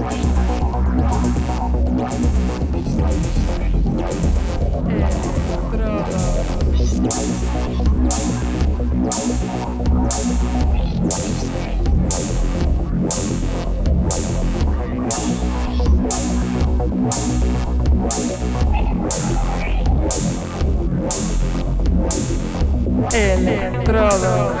Estrada. Electrodos.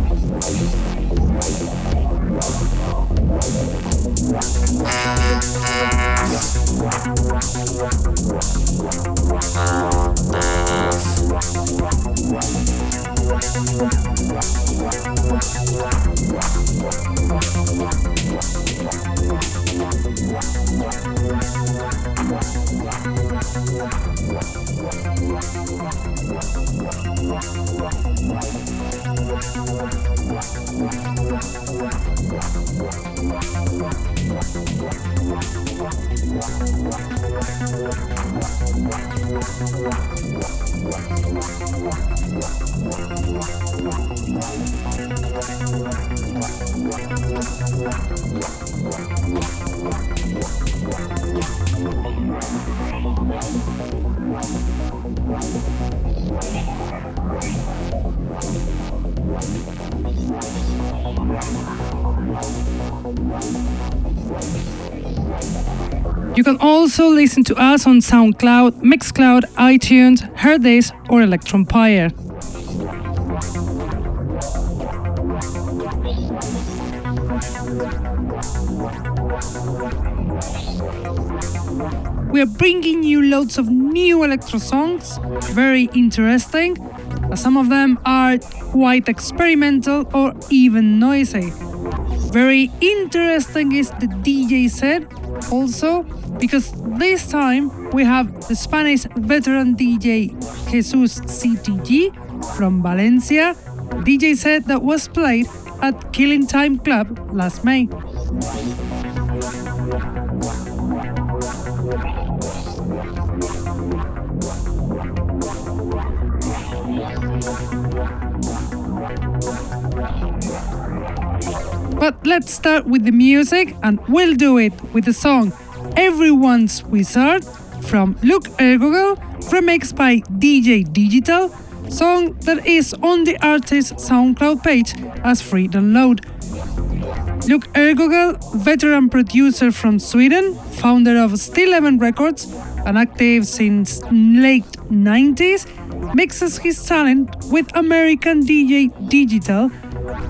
Also listen to us on SoundCloud, Mixcloud, iTunes, Hearthis, or Electronpire. We are bringing you loads of new electro songs, very interesting. Some of them are quite experimental or even noisy. Very interesting is the DJ set also because this time we have the Spanish veteran DJ Jesus CTG from Valencia, DJ set that was played at Killing Time Club last May. But let's start with the music and we'll do it with the song Everyone's Wizard from Luke Eargoggle, remixed by DJ Digital, song that is on the artist's SoundCloud page as free download. Luke Eargoggle, veteran producer from Sweden, founder of Still Records, and active since late 90s, mixes his talent with American DJ Digital,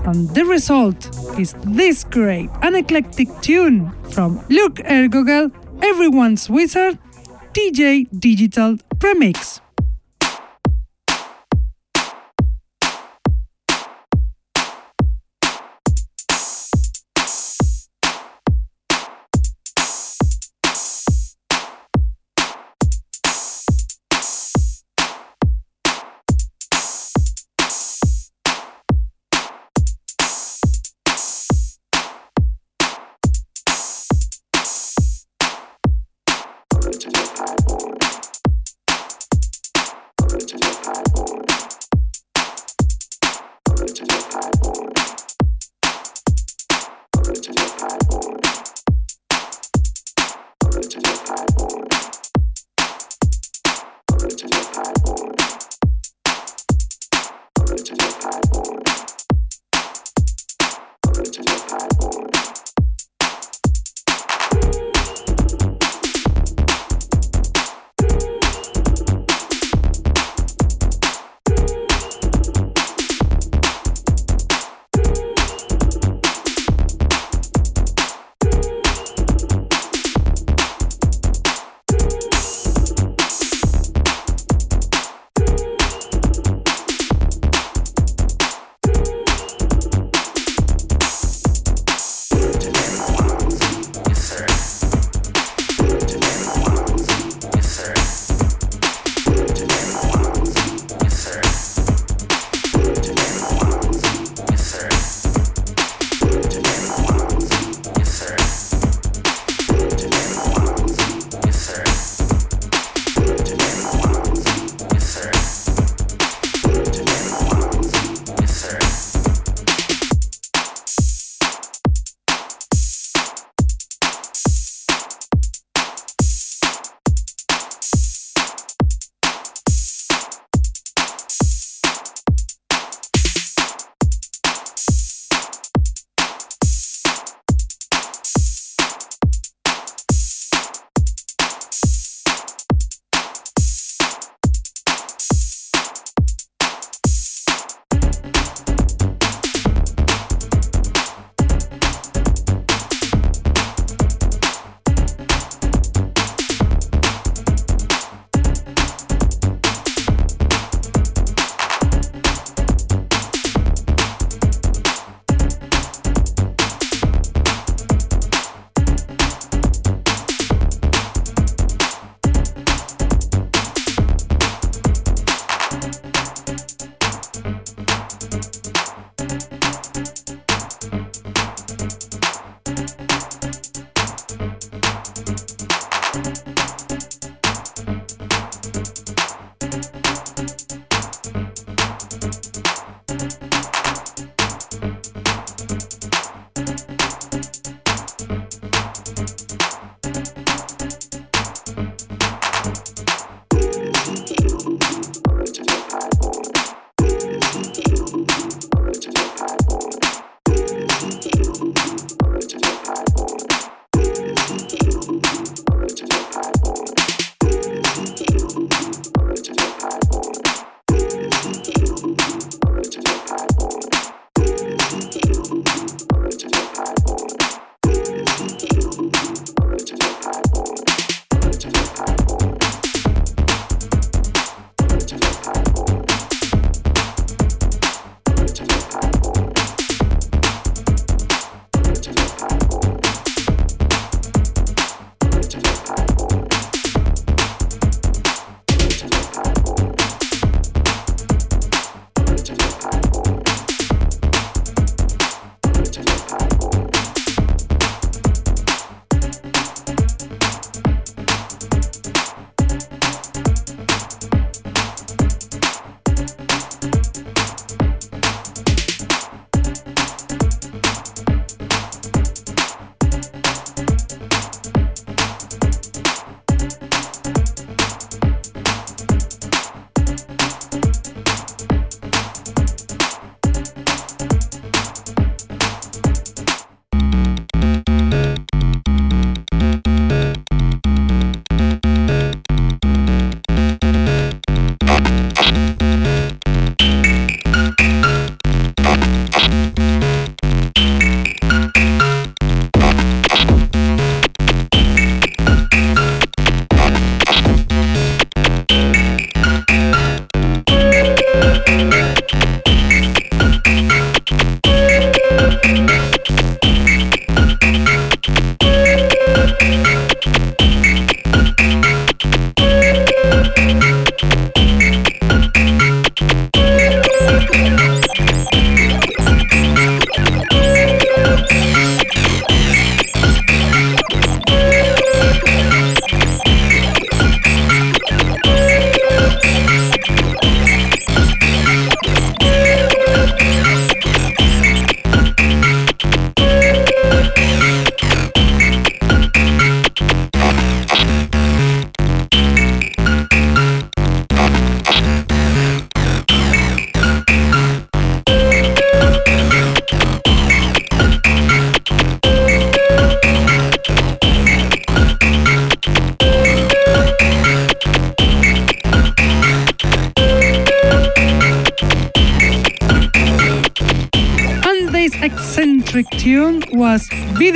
and the result is this great and eclectic tune from Luke Eargoggle, Everyone's Wizard, DJ Digital Remix.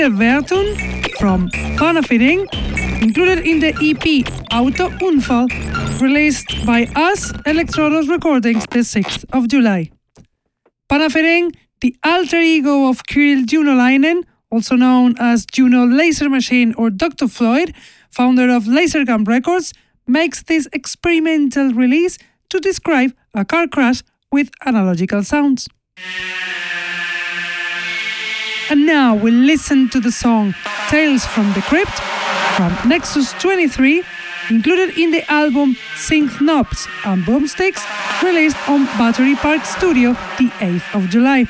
Wiederwertung from Panafering, included in the EP Auto Unfall, released by us Electrodos Recordings the 6th of July. Panafering, the alter ego of Kirill Junolainen, also known as Juno Laser Machine or Dr. Floyd, founder of Lasergun Records, makes this experimental release to describe a car crash with analogical sounds. And now we listen to the song Tales from the Crypt from Nexus 23, included in the album Synth Knobs and Boomsticks, released on Battery Park Studio the 8th of July.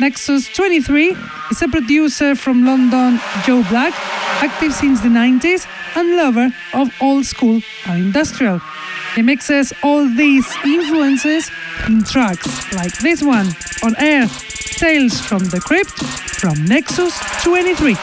Nexus 23 is a producer from London, Joe Black, active since the 90s and lover of old school and industrial. He mixes all these influences in tracks like this one on air Tales from the Crypt from Nexus 23.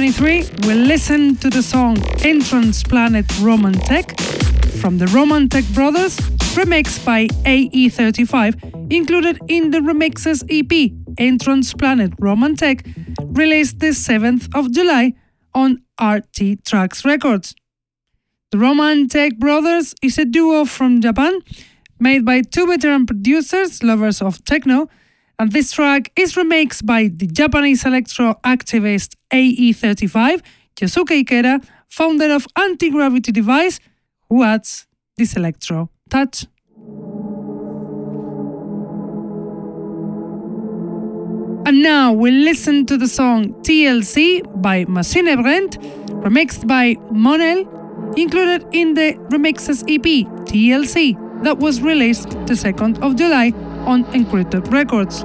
2023, we'll listen to the song Entrance Planet Roman Tech from the Roman Tech Brothers, remixed by AE35, included in the Remixes EP Entrance Planet Roman Tech, released the 7th of July on RT Tracks Records. The Roman Tech Brothers is a duo from Japan made by two veteran producers, lovers of techno, and this track is remixed by the Japanese electro activist AE35, Yosuke Ikeda, founder of Anti Gravity Device, who adds this electro touch. And now we'll listen to the song TLC by Maschinebrennt, remixed by Monel, included in the remixes EP TLC that was released the 2nd of July on Encrypted Records.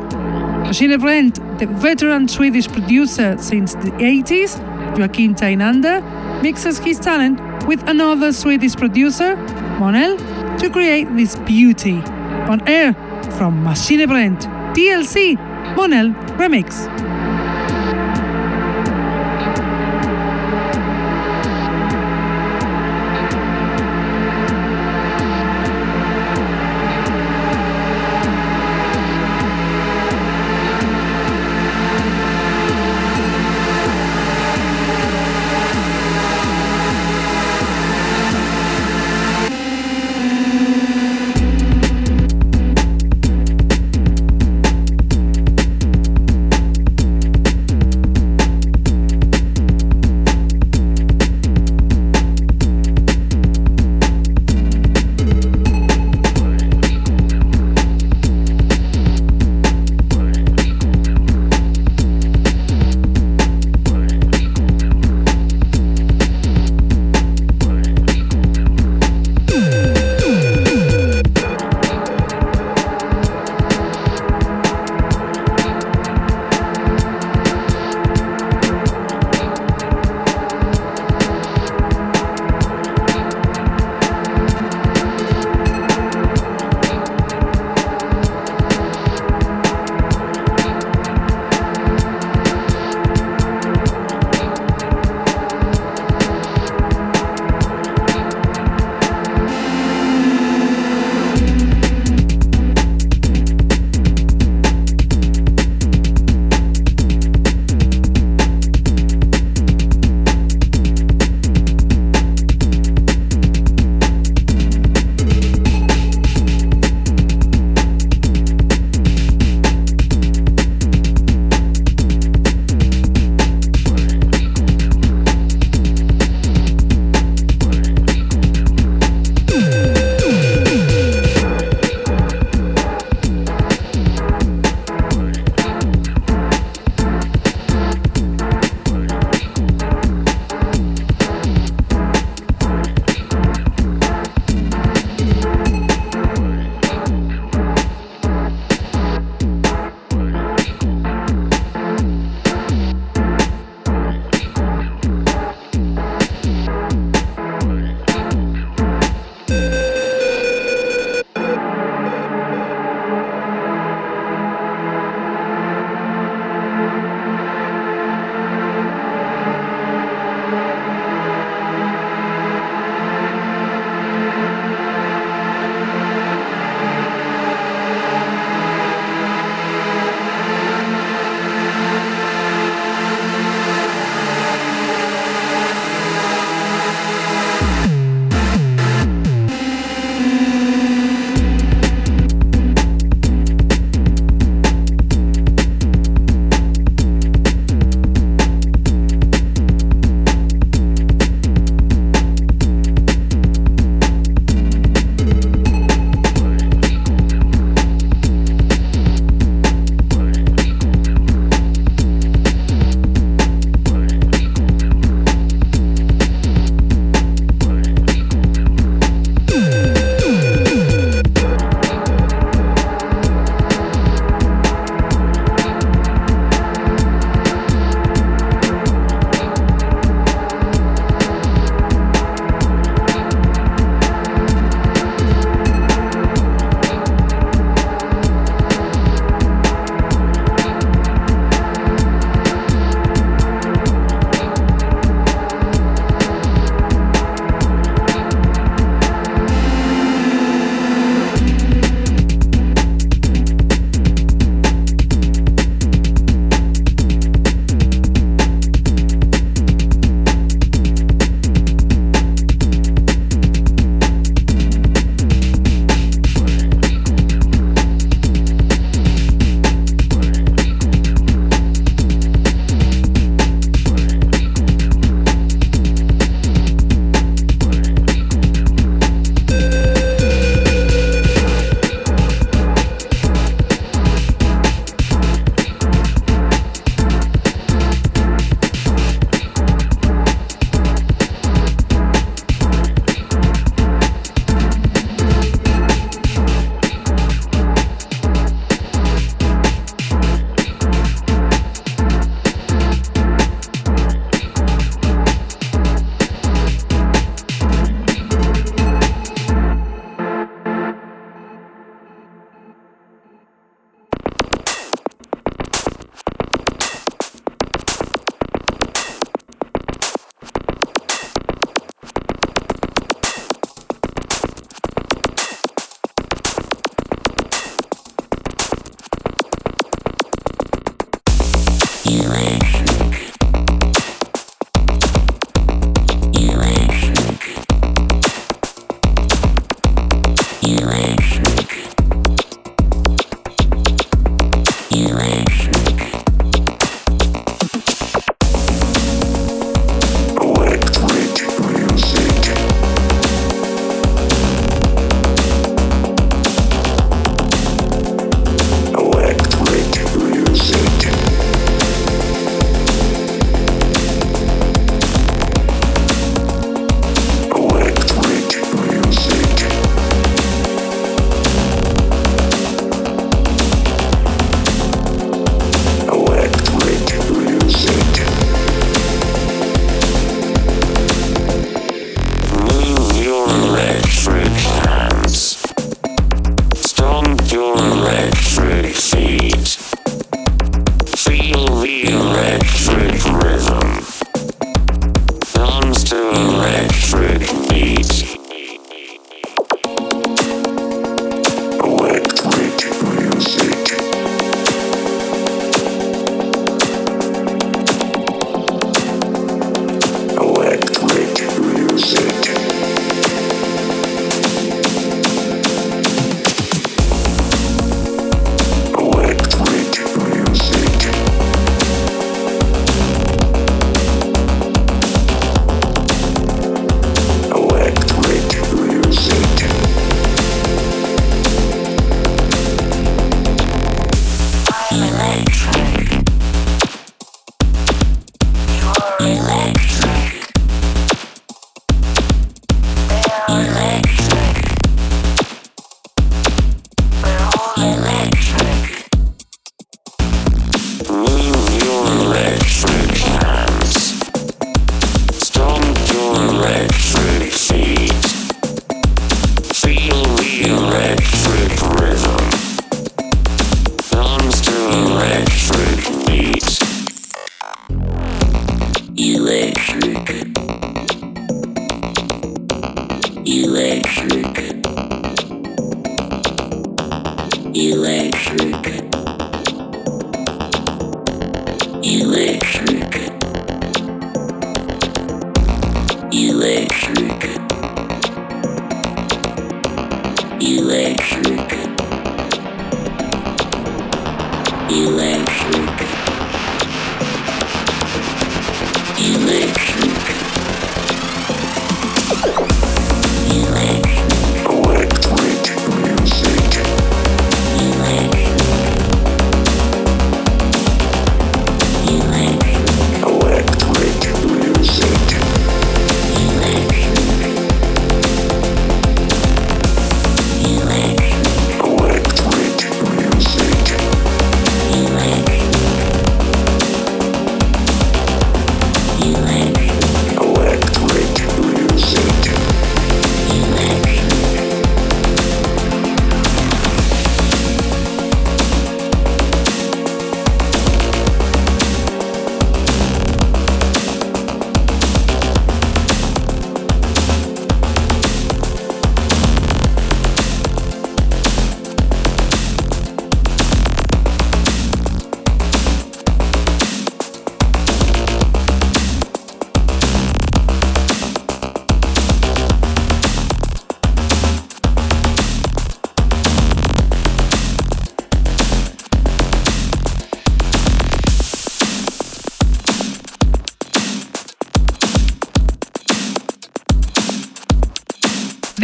Maschinebrennt, the veteran Swedish producer since the 80s, Joakim Teinander, mixes his talent with another Swedish producer, Monel, to create this beauty. On air from Maschinebrennt, TLC, Monel Remix.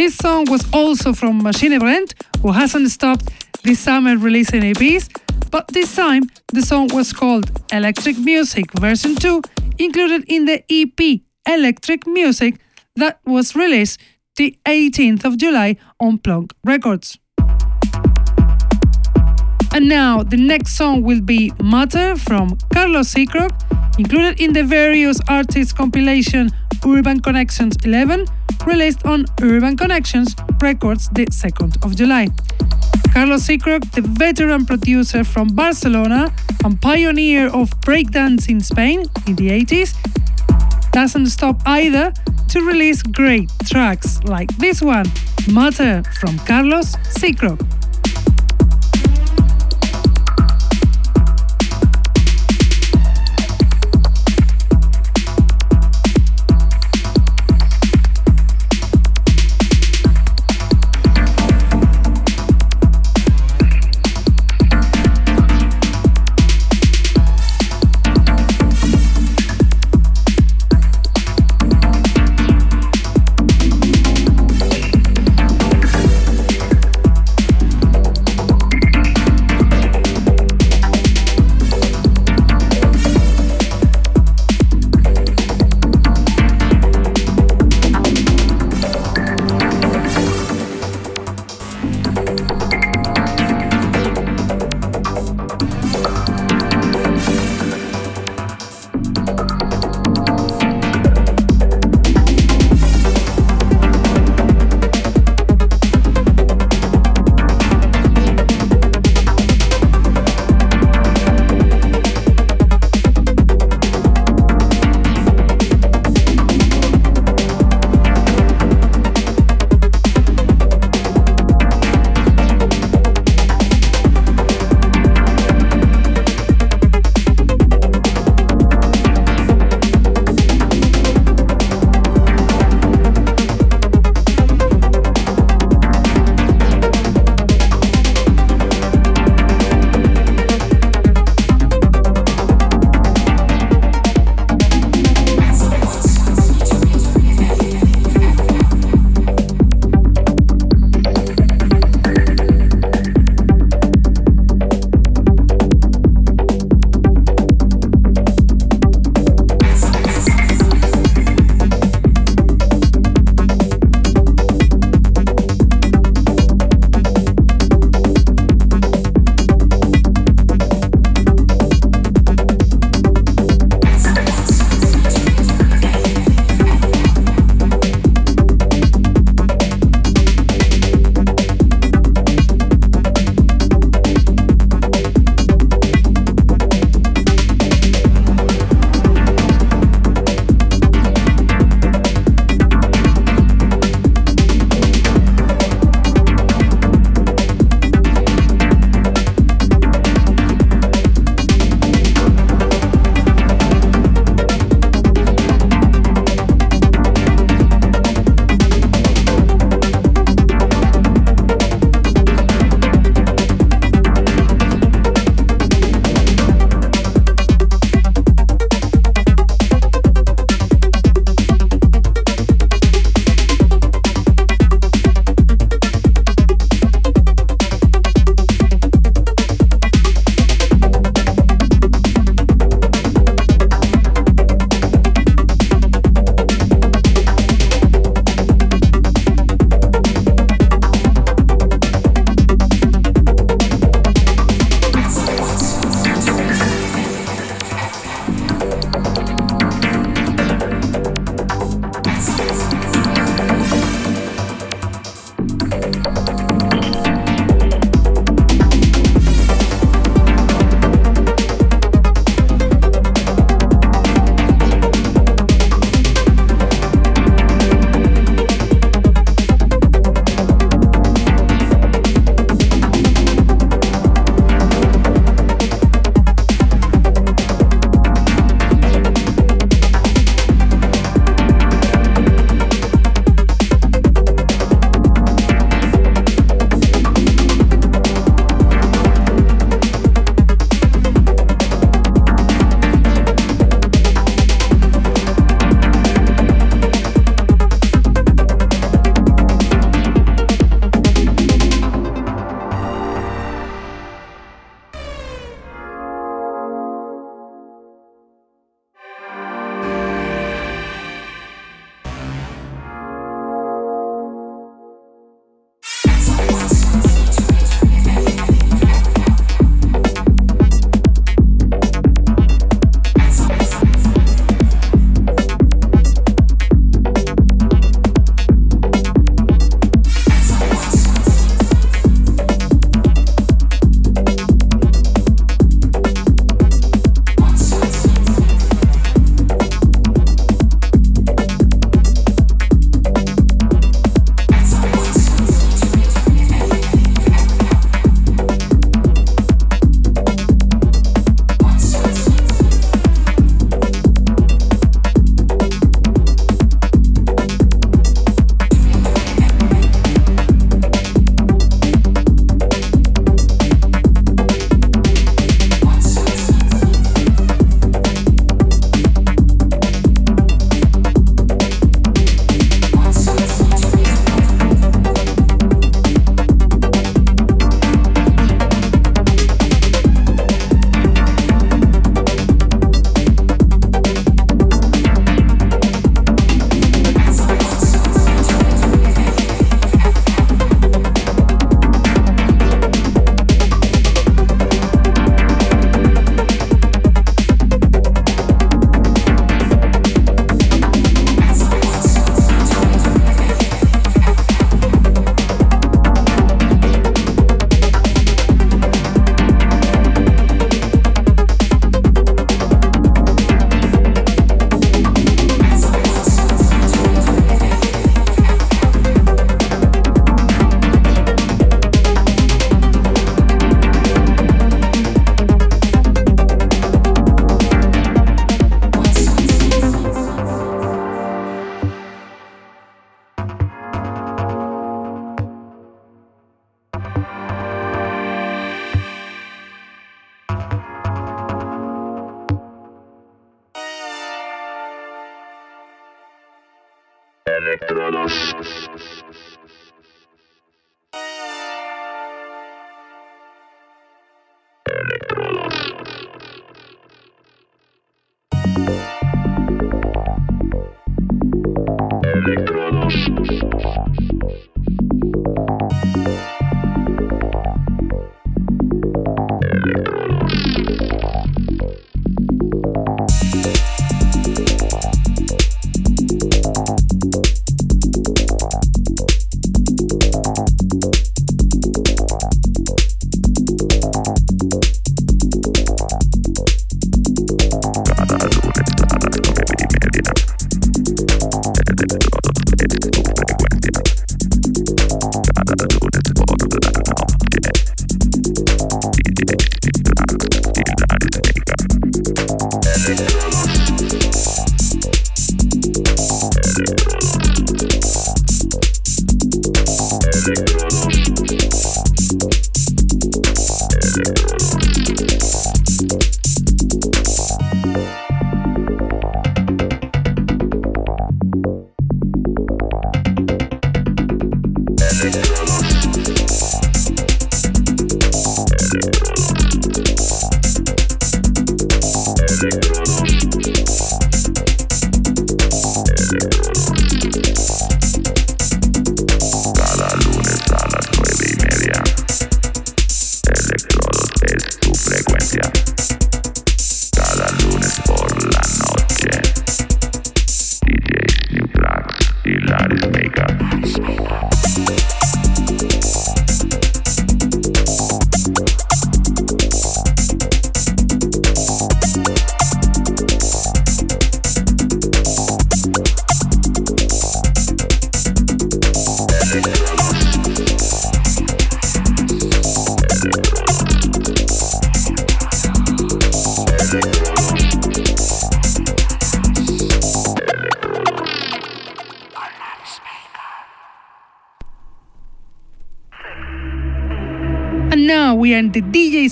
Song was also from Machine Brent, who hasn't stopped this summer releasing EPs, but this time the song was called Electric Music version 2, included in the EP Electric Music that was released the 18th of July on Plonk Records. And now the next song will be Matter from Carlos Seacrock, included in the various artists compilation Urban Connections 11 released on Urban Connections Records the 2nd of July. Carlos Seacrock, the veteran producer from Barcelona and pioneer of breakdance in Spain in the 80s, doesn't stop either to release great tracks like this one, Matter from Carlos Seacrock.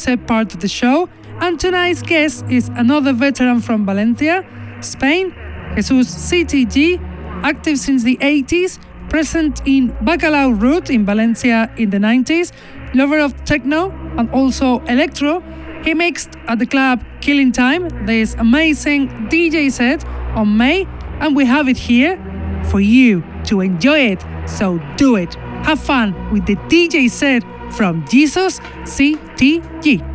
Set part of the show, and tonight's guest is another veteran from Valencia, Spain, Jesus CTG, active since the 80s, present in Bacalao Route in Valencia in the 90s, lover of techno and also electro. He mixed at the club Killing Time this amazing DJ set on May, and we have it here for you to enjoy it. So do it. Have fun with the DJ set from Jesus CTG. And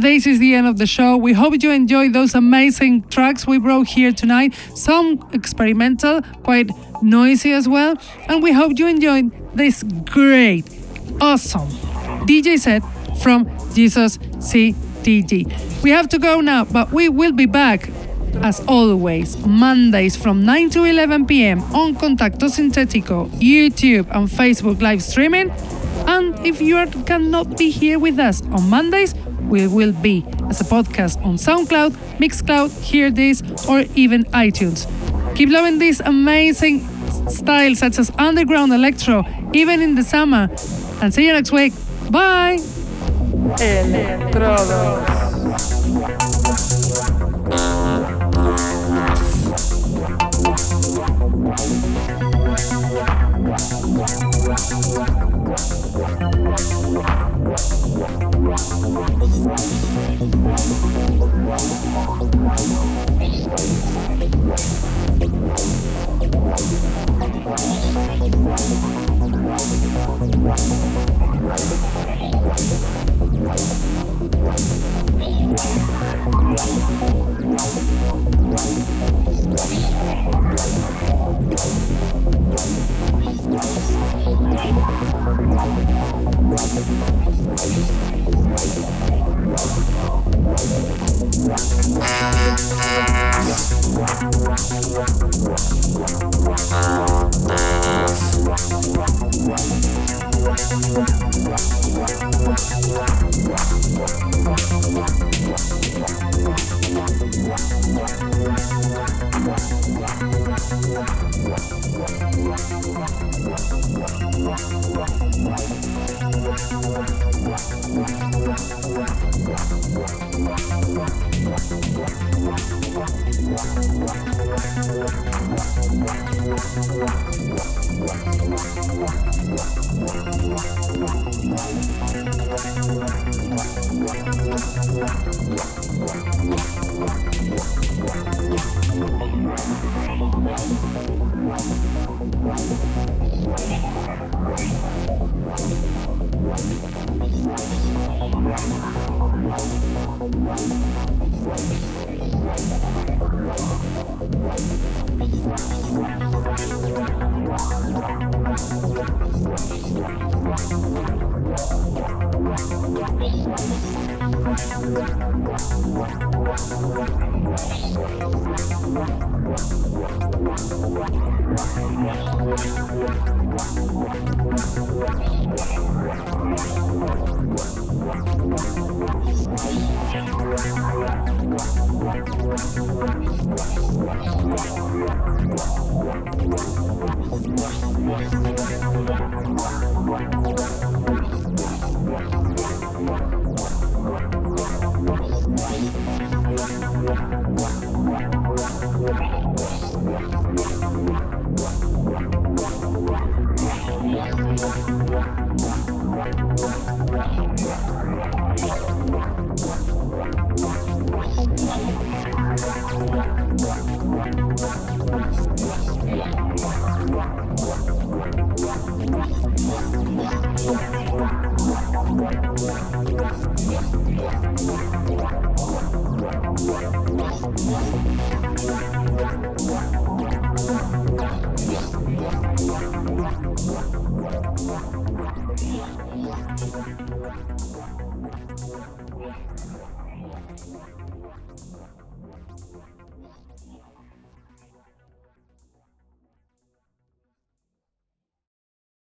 this is the end of the show. We hope you enjoyed those amazing tracks we brought here tonight. Some experimental, quite noisy as well. And we hope you enjoyed this great, awesome DJ set from Jesus CTG. We have to go now, but we will be back as always, Mondays from 9 to 11 pm on Contacto Sintetico, YouTube, and Facebook live streaming. And if you are, cannot be here with us on Mondays, we will be as a podcast on SoundCloud, Mixcloud, Hear This, or even iTunes. Keep loving this amazing styles such as underground electro, even in the summer. And see you next week. Bye. Electrodos.